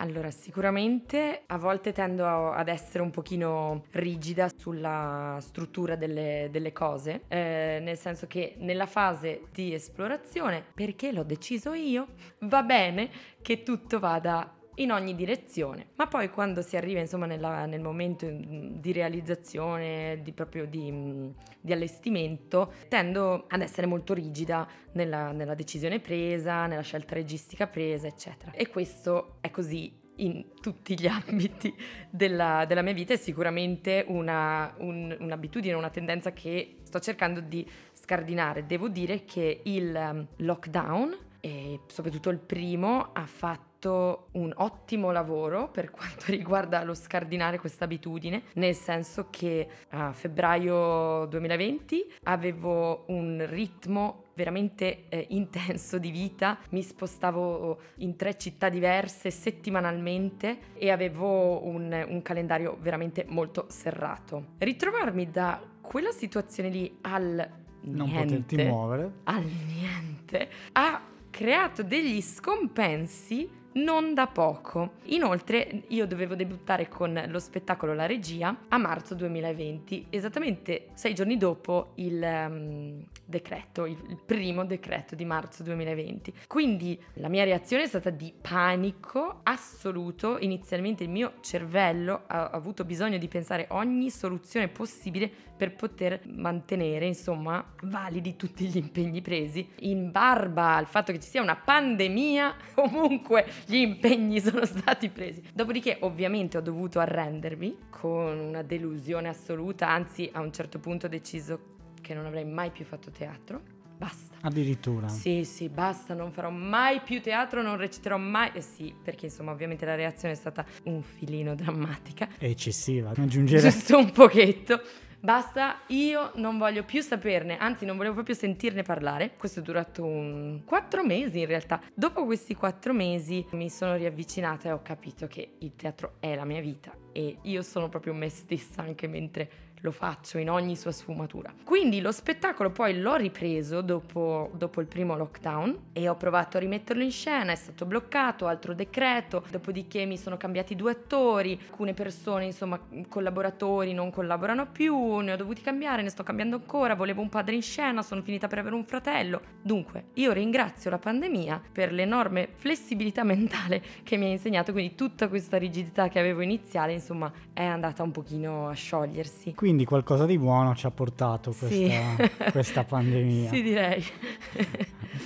Speaker 4: Allora, sicuramente a volte tendo a, ad essere un pochino rigida sulla struttura delle, delle cose, eh, nel senso che nella fase di esplorazione, perché l'ho deciso io, va bene che tutto vada in ogni direzione, ma poi quando si arriva insomma nella, nel momento mm, di realizzazione, di, proprio di, mm, di allestimento, tendo ad essere molto rigida nella, nella decisione presa, nella scelta registica presa, eccetera. E questo è così in tutti gli ambiti della, della mia vita è sicuramente una, un, un'abitudine, una tendenza che sto cercando di scardinare. Devo dire che il mm, lockdown, e soprattutto il primo, ha fatto un ottimo lavoro per quanto riguarda lo scardinare questa abitudine, nel senso che a febbraio 2020 avevo un ritmo veramente eh, intenso di vita, mi spostavo in tre città diverse settimanalmente e avevo un, un calendario veramente molto serrato. Ritrovarmi da quella situazione lì al
Speaker 2: Non
Speaker 4: niente,
Speaker 2: poterti muovere.
Speaker 4: al niente, ha creato degli scompensi non da poco. Inoltre io dovevo debuttare con lo spettacolo La regia a marzo 2020, esattamente sei giorni dopo il um, decreto, il, il primo decreto di marzo 2020. Quindi la mia reazione è stata di panico assoluto. Inizialmente il mio cervello ha, avuto bisogno di pensare ogni soluzione possibile per poter mantenere, insomma, validi tutti gli impegni presi. In barba al fatto che ci sia una pandemia, comunque gli impegni sono stati presi. Dopodiché ovviamente ho dovuto arrendermi con una delusione assoluta, anzi a un certo punto ho deciso che non avrei mai più fatto teatro. Basta.
Speaker 2: Addirittura.
Speaker 4: Sì, sì, basta, non farò mai più teatro, non reciterò mai. Eh sì, perché insomma, ovviamente la reazione è stata un filino drammatica.
Speaker 2: Eccessiva. Aggiungere
Speaker 4: Giusto un pochetto. Basta, io non voglio più saperne, anzi non volevo proprio sentirne parlare. Questo è durato un quattro mesi in realtà. Dopo questi quattro mesi mi sono riavvicinata e ho capito che il teatro è la mia vita e io sono proprio me stessa anche mentre lo faccio in ogni sua sfumatura. Quindi lo spettacolo poi l'ho ripreso dopo, dopo, il primo lockdown e ho provato a rimetterlo in scena, è stato bloccato, altro decreto, dopodiché mi sono cambiati due attori, alcune persone, insomma, collaboratori non collaborano più, ne ho dovuti cambiare, ne sto cambiando ancora, volevo un padre in scena, sono finita per avere un fratello. Dunque, io ringrazio la pandemia per l'enorme flessibilità mentale che mi ha insegnato, quindi tutta questa rigidità che avevo iniziale, insomma, è andata un pochino a sciogliersi.
Speaker 2: Quindi qualcosa di buono ci ha portato questa,
Speaker 4: Sì.
Speaker 2: questa pandemia.
Speaker 4: Sì, direi.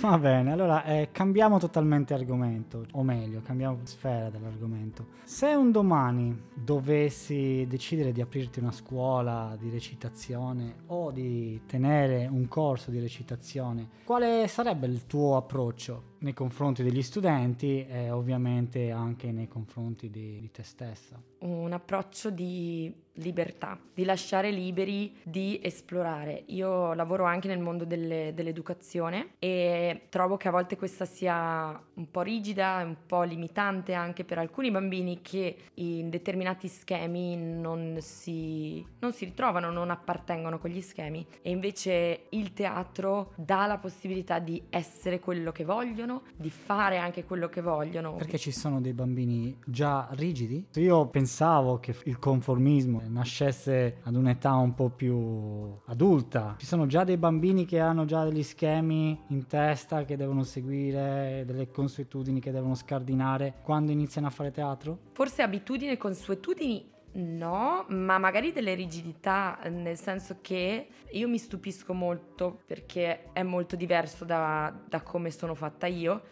Speaker 2: Va bene, allora eh, cambiamo totalmente argomento, o meglio, cambiamo sfera dell'argomento. Se un domani dovessi decidere di aprirti una scuola di recitazione o di tenere un corso di recitazione, quale sarebbe il tuo approccio nei confronti degli studenti e ovviamente anche nei confronti di, di te stessa?
Speaker 4: un approccio di libertà, di lasciare liberi di esplorare. Io lavoro anche nel mondo delle- dell'educazione e trovo che a volte questa sia un po' rigida, un po' limitante anche per alcuni bambini che in determinati schemi non si, non si ritrovano, non appartengono a quegli schemi e invece il teatro dà la possibilità di essere quello che vogliono, di fare anche quello che vogliono.
Speaker 2: Perché ci sono dei bambini già rigidi? Io pensavo che il conformismo nascesse ad un'età un po' più adulta. Ci sono già dei bambini che hanno già degli schemi in testa che devono seguire, delle consuetudini che devono scardinare quando iniziano a fare teatro?
Speaker 4: Forse abitudini e consuetudini no, ma magari delle rigidità, nel senso che io mi stupisco molto perché è molto diverso da, da come sono fatta io,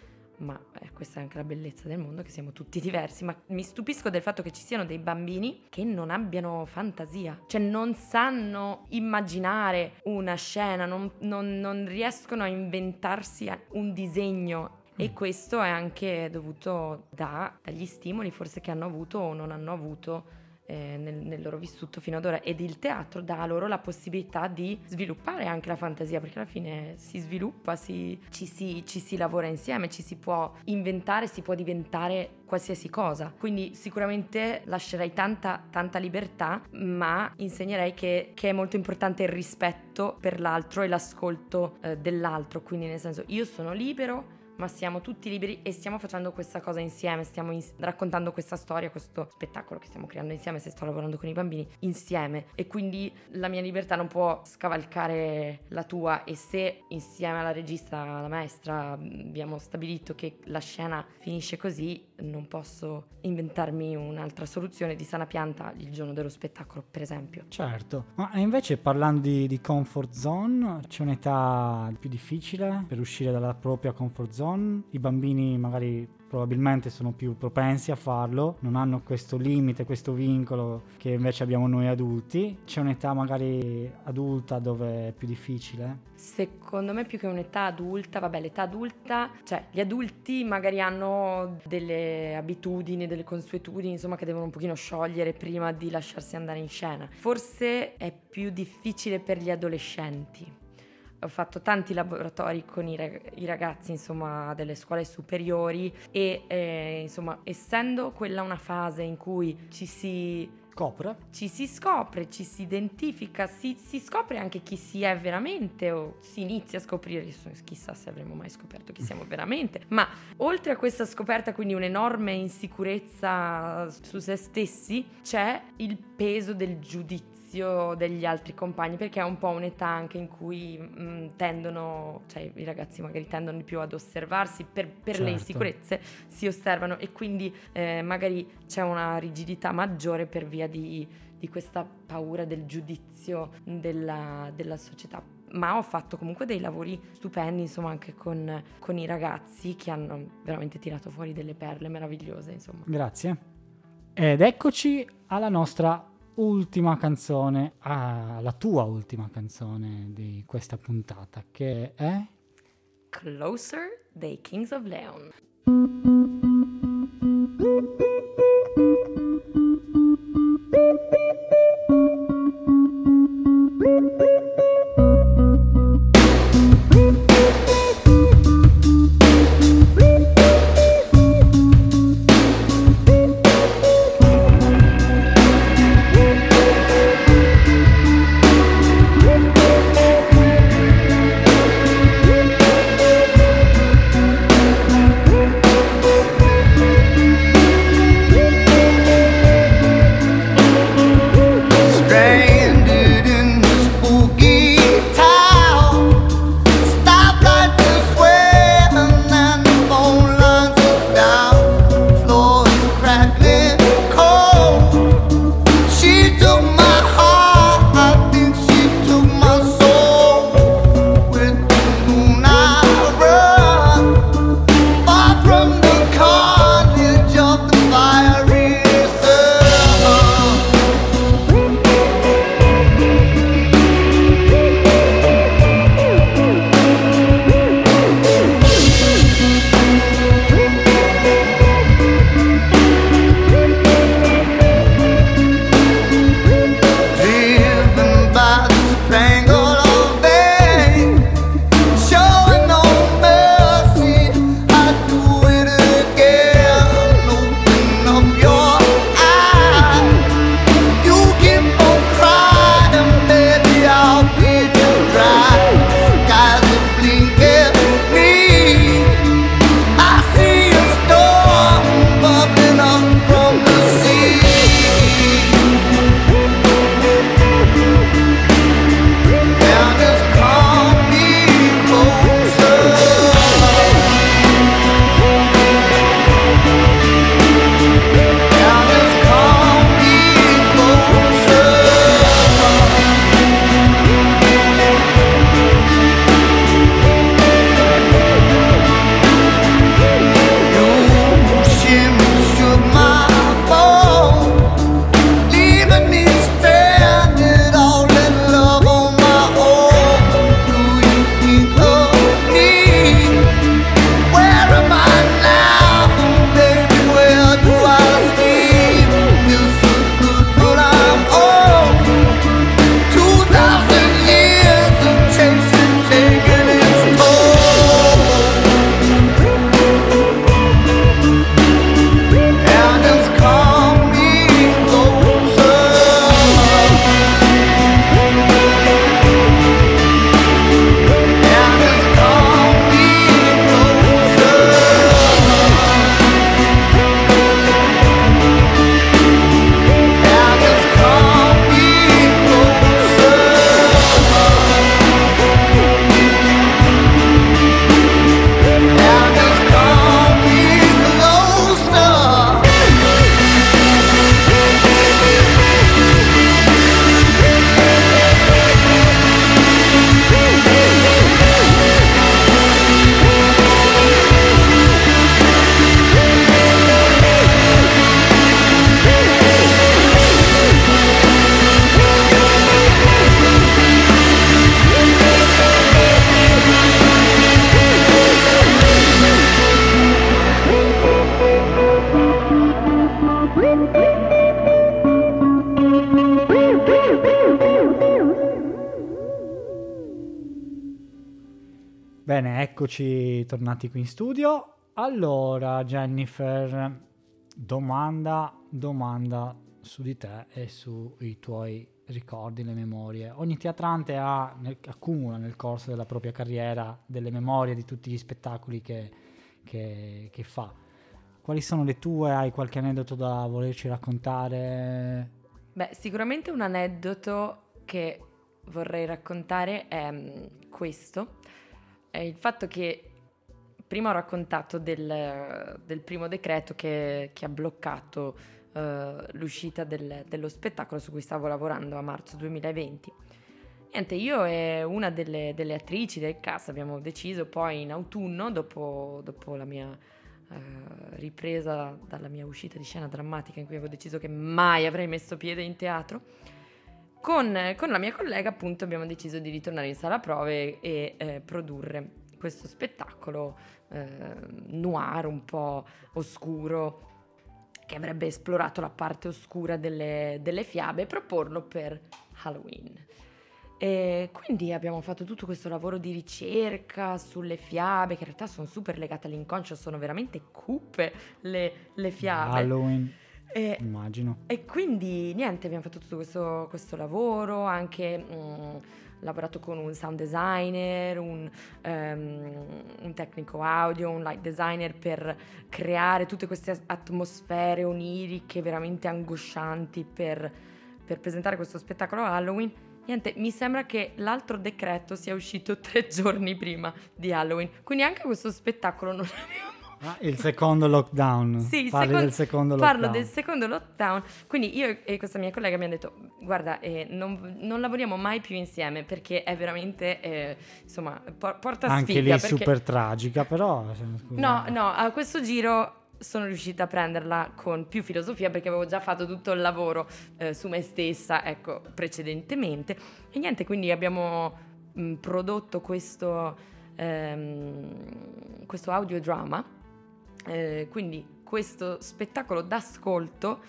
Speaker 4: ma eh, questa è anche la bellezza del mondo, che siamo tutti diversi, ma mi stupisco del fatto che ci siano dei bambini che non abbiano fantasia, cioè non sanno immaginare una scena, non, non- non riescono a inventarsi un disegno. E questo è anche dovuto da- dagli stimoli forse che hanno avuto o non hanno avuto eh, nel, nel loro vissuto fino ad ora ed il teatro dà loro la possibilità di sviluppare anche la fantasia perché alla fine si sviluppa, si- ci, si, ci si lavora insieme, ci si può inventare, si può diventare qualsiasi cosa. Quindi sicuramente lascerei tanta, tanta libertà, ma insegnerei che, che è molto importante il rispetto per l'altro e l'ascolto eh, dell'altro. Quindi nel senso io sono libero, ma siamo tutti liberi e stiamo facendo questa cosa insieme, stiamo ins- raccontando questa storia, questo spettacolo che stiamo creando insieme, se sto lavorando con i bambini insieme. E quindi la mia libertà non può scavalcare la tua. E se insieme alla regista, alla maestra abbiamo stabilito che la scena finisce così, non posso inventarmi un'altra soluzione di sana pianta il giorno dello spettacolo, per esempio.
Speaker 2: Certo, ma invece parlando di, di comfort zone, c'è un'età più difficile per uscire dalla propria comfort zone? I bambini magari probabilmente sono più propensi a farlo, non hanno questo limite, questo vincolo che invece abbiamo noi adulti. C'è un'età magari adulta dove è più difficile?
Speaker 4: Secondo me più che un'età adulta, vabbè l'età adulta, cioè gli adulti magari hanno delle abitudini, delle consuetudini, insomma che devono un pochino sciogliere prima di lasciarsi andare in scena. Forse è più difficile per gli adolescenti ho fatto tanti laboratori con i, rag- i ragazzi insomma, delle scuole superiori e eh, insomma essendo quella una fase in cui ci si
Speaker 2: Scopre?
Speaker 4: ci si scopre, ci si identifica, si, si scopre anche chi si è veramente o si inizia a scoprire, chissà se avremo mai scoperto chi siamo veramente, ma oltre a questa scoperta, quindi un'enorme insicurezza su se stessi, c'è il peso del giudizio degli altri compagni perché è un po' un'età anche in cui mh, tendono, cioè i ragazzi magari tendono di più ad osservarsi per, per
Speaker 2: Certo.
Speaker 4: le insicurezze, si osservano e quindi eh, magari c'è una rigidità maggiore per via di, di questa paura del giudizio della, della società. Ma ho fatto comunque dei lavori stupendi, insomma, anche con, con i ragazzi che hanno veramente tirato fuori delle perle meravigliose, insomma.
Speaker 2: Grazie. Ed eccoci alla nostra ultima canzone, alla tua ultima canzone di questa puntata, che è
Speaker 4: Closer dei Kings of Leon.
Speaker 5: Closer
Speaker 2: Tornati qui in studio. Allora, Jennifer, domanda, domanda su di te e sui tuoi ricordi, le memorie. Ogni teatrante ha, nel- accumula nel corso della propria carriera delle memorie di tutti gli spettacoli che, che- che fa. Quali sono le tue? Hai qualche aneddoto da volerci raccontare?
Speaker 4: Beh, sicuramente un aneddoto che vorrei raccontare è mm, questo. È il fatto che prima ho raccontato del, del primo decreto che, che ha bloccato eh, l'uscita del- dello spettacolo su cui stavo lavorando a marzo 2020. Niente, io e una delle, delle attrici del cast abbiamo deciso poi in autunno, dopo, dopo la mia eh, ripresa dalla mia uscita di scena drammatica in cui avevo deciso che mai avrei messo piede in teatro, con, con la mia collega appunto abbiamo deciso di ritornare in sala prove e eh, produrre questo spettacolo eh, noir un po' oscuro che avrebbe esplorato la parte oscura delle, delle fiabe e proporlo per Halloween. E quindi abbiamo fatto tutto questo lavoro di ricerca sulle fiabe, che in realtà sono super legate all'inconscio, sono veramente cupe le, le fiabe.
Speaker 2: Halloween,
Speaker 4: E,
Speaker 2: immagino.
Speaker 4: e quindi niente, abbiamo fatto tutto questo, questo lavoro, anche mm, lavorato con un sound designer, un, ehm, un tecnico audio, un light designer per creare tutte queste atmosfere oniriche veramente angoscianti per, per presentare questo spettacolo Halloween. Niente, mi sembra che l'altro decreto sia uscito tre giorni prima di Halloween, quindi anche questo spettacolo non abbiamo
Speaker 2: Ah, il secondo lockdown.
Speaker 4: sì,
Speaker 2: Parli
Speaker 4: secon-
Speaker 2: del secondo
Speaker 4: parlo
Speaker 2: lockdown.
Speaker 4: del secondo lockdown. Quindi io e questa mia collega abbiamo detto: Guarda, eh, non, non lavoriamo mai più insieme perché è veramente, eh, insomma, por- porta
Speaker 2: Anche
Speaker 4: sfiga.
Speaker 2: lì
Speaker 4: perché-
Speaker 2: super tragica, però... scusa.
Speaker 4: No, no, a questo giro sono riuscita a prenderla con più filosofia perché avevo già fatto tutto il lavoro eh, su me stessa, ecco, precedentemente. E niente, quindi abbiamo mh, prodotto questo, ehm, questo audiodrama, eh, quindi questo spettacolo d'ascolto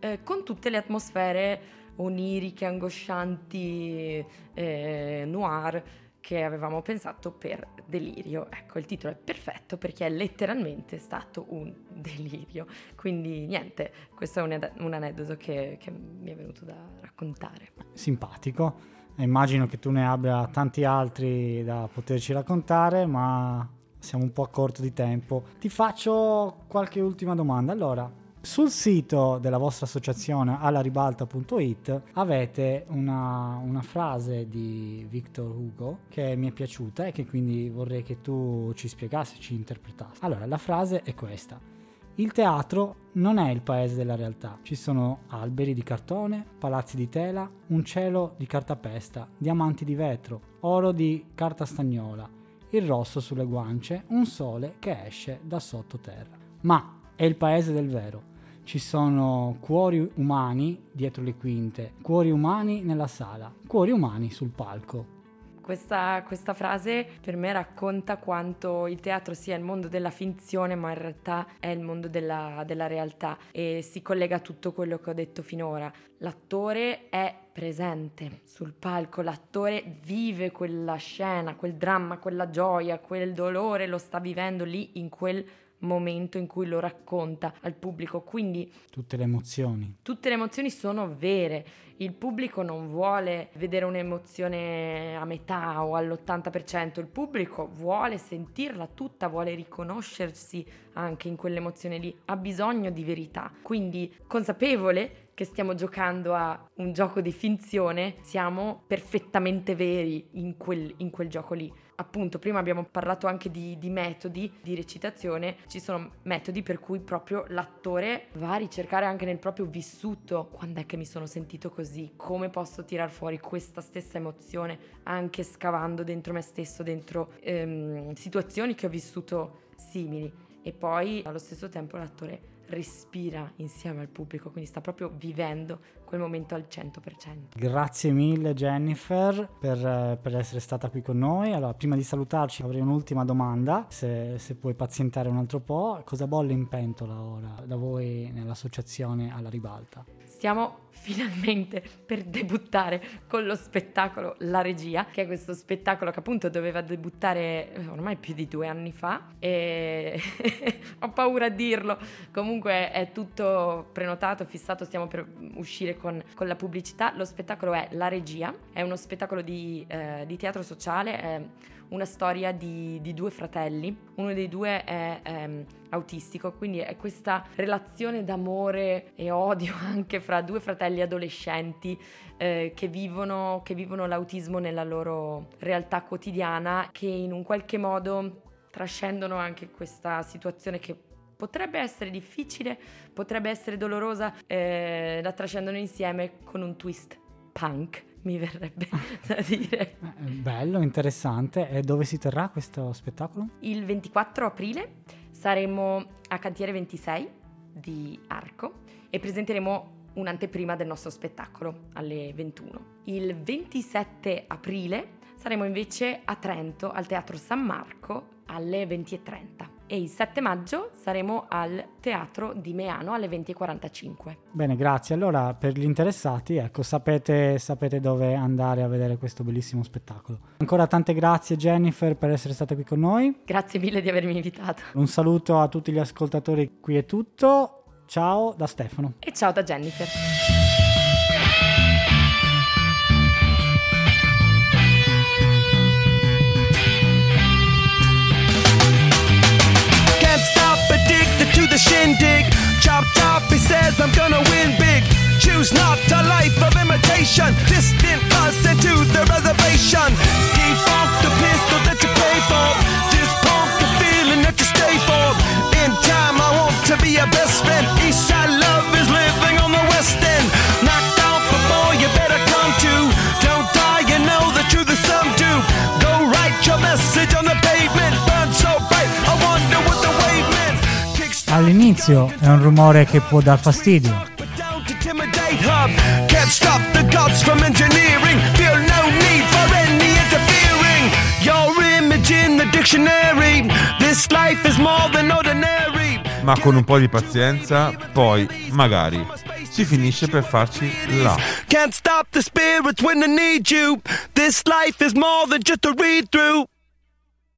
Speaker 4: eh, con tutte le atmosfere oniriche, angoscianti, eh, noir che avevamo pensato per Delirio. Ecco, il titolo è perfetto perché è letteralmente stato un delirio. Quindi niente, questo è un, ed- un aneddoto che, che mi è venuto da raccontare.
Speaker 2: Simpatico. Immagino che tu ne abbia tanti altri da poterci raccontare, ma siamo un po' a corto di tempo. Ti faccio qualche ultima domanda. Allora, sul sito della vostra associazione allaribalta.it avete una, una frase di Victor Hugo che mi è piaciuta e che quindi vorrei che tu ci spiegassi, ci interpretassi. Allora, la frase è questa. Il teatro non è il paese della realtà. Ci sono alberi di cartone, palazzi di tela, un cielo di cartapesta, diamanti di vetro, oro di carta stagnola, il rosso sulle guance, un sole che esce da sottoterra. Ma è il paese del vero. Ci sono cuori umani dietro le quinte, cuori umani nella sala, cuori umani sul palco.
Speaker 4: Questa, questa frase per me racconta quanto il teatro sia il mondo della finzione, ma in realtà è il mondo della, della realtà e si collega a tutto quello che ho detto finora. L'attore è presente sul palco, l'attore vive quella scena, quel dramma, quella gioia, quel dolore, lo sta vivendo lì in quel momento in cui lo racconta al pubblico. Quindi
Speaker 2: Tutte le emozioni.
Speaker 4: tutte le emozioni sono vere. Il pubblico non vuole vedere un'emozione a metà o all'80%, il pubblico vuole sentirla tutta, vuole riconoscersi anche in quell'emozione lì, ha bisogno di verità. Quindi consapevole che stiamo giocando a un gioco di finzione, siamo perfettamente veri in quel, in quel gioco lì. Appunto, prima abbiamo parlato anche di, di metodi di recitazione, ci sono metodi per cui proprio l'attore va a ricercare anche nel proprio vissuto. Quando è che mi sono sentito così, come posso tirar fuori questa stessa emozione anche scavando dentro me stesso, dentro ehm, situazioni che ho vissuto simili? E poi allo stesso tempo l'attore respira insieme al pubblico, quindi sta proprio vivendo quel momento al 100%.
Speaker 2: Grazie mille Jennifer per, eh, per essere stata qui con noi. Allora, prima di salutarci avrei un'ultima domanda, se, se puoi pazientare un altro po'. Cosa bolle in pentola ora da voi nell'associazione alla ribalta?
Speaker 4: Stiamo finalmente per debuttare con lo spettacolo La Regia, che è questo spettacolo che appunto doveva debuttare eh, ormai più di due anni fa e ho paura a dirlo, comunque è tutto prenotato, fissato, stiamo per uscire con, con la pubblicità. Lo spettacolo è La Regia, è uno spettacolo di, eh, di teatro sociale, è una storia di, di, due fratelli, uno dei due è ehm, autistico, quindi è questa relazione d'amore e odio anche fra due fratelli adolescenti eh, che, vivono, che vivono l'autismo nella loro realtà quotidiana, che in un qualche modo trascendono anche questa situazione che potrebbe essere difficile, potrebbe essere dolorosa, eh, la trascendono insieme con un twist punk mi verrebbe da dire.
Speaker 2: Eh, bello, interessante. E dove si terrà questo spettacolo?
Speaker 4: Il 24 aprile saremo a Cantiere 26 di Arco e presenteremo un'anteprima del nostro spettacolo alle 21. Il 27 aprile saremo invece a Trento al Teatro San Marco alle 20.30 e il 7 maggio saremo al Teatro di Meano alle 20.45.
Speaker 2: Bene, grazie. Allora, per gli interessati, ecco, sapete, sapete dove andare a vedere questo bellissimo spettacolo. Ancora tante grazie Jennifer per essere stata qui con noi.
Speaker 4: Grazie mille di avermi invitato.
Speaker 2: Un saluto a tutti gli ascoltatori, qui è tutto. Ciao da Stefano.
Speaker 4: E ciao da Jennifer.
Speaker 1: Shindig. Chop top, he says I'm gonna win big. Choose not a life of imitation. Distant us into the reservation. Defunct the pistol that you pay for. Just pump the feeling that you stay for. In time, I want to be your best friend. Eastside love is living on the west end. Knocked out before you better come to. Don't die, you know the truth is some do. Go write your message on the pavement.
Speaker 2: All'inizio è un rumore che può dar fastidio,
Speaker 1: We're down to intimidate hub. Can't stop the gods from engineering. Feel no need for any interfering. Your image in the dictionary. This life is more than ordinary.
Speaker 6: Ma con un po' di pazienza, poi, magari, si finisce per farci là.
Speaker 1: Can't stop the spirits when they need you. This life is more than just a read through.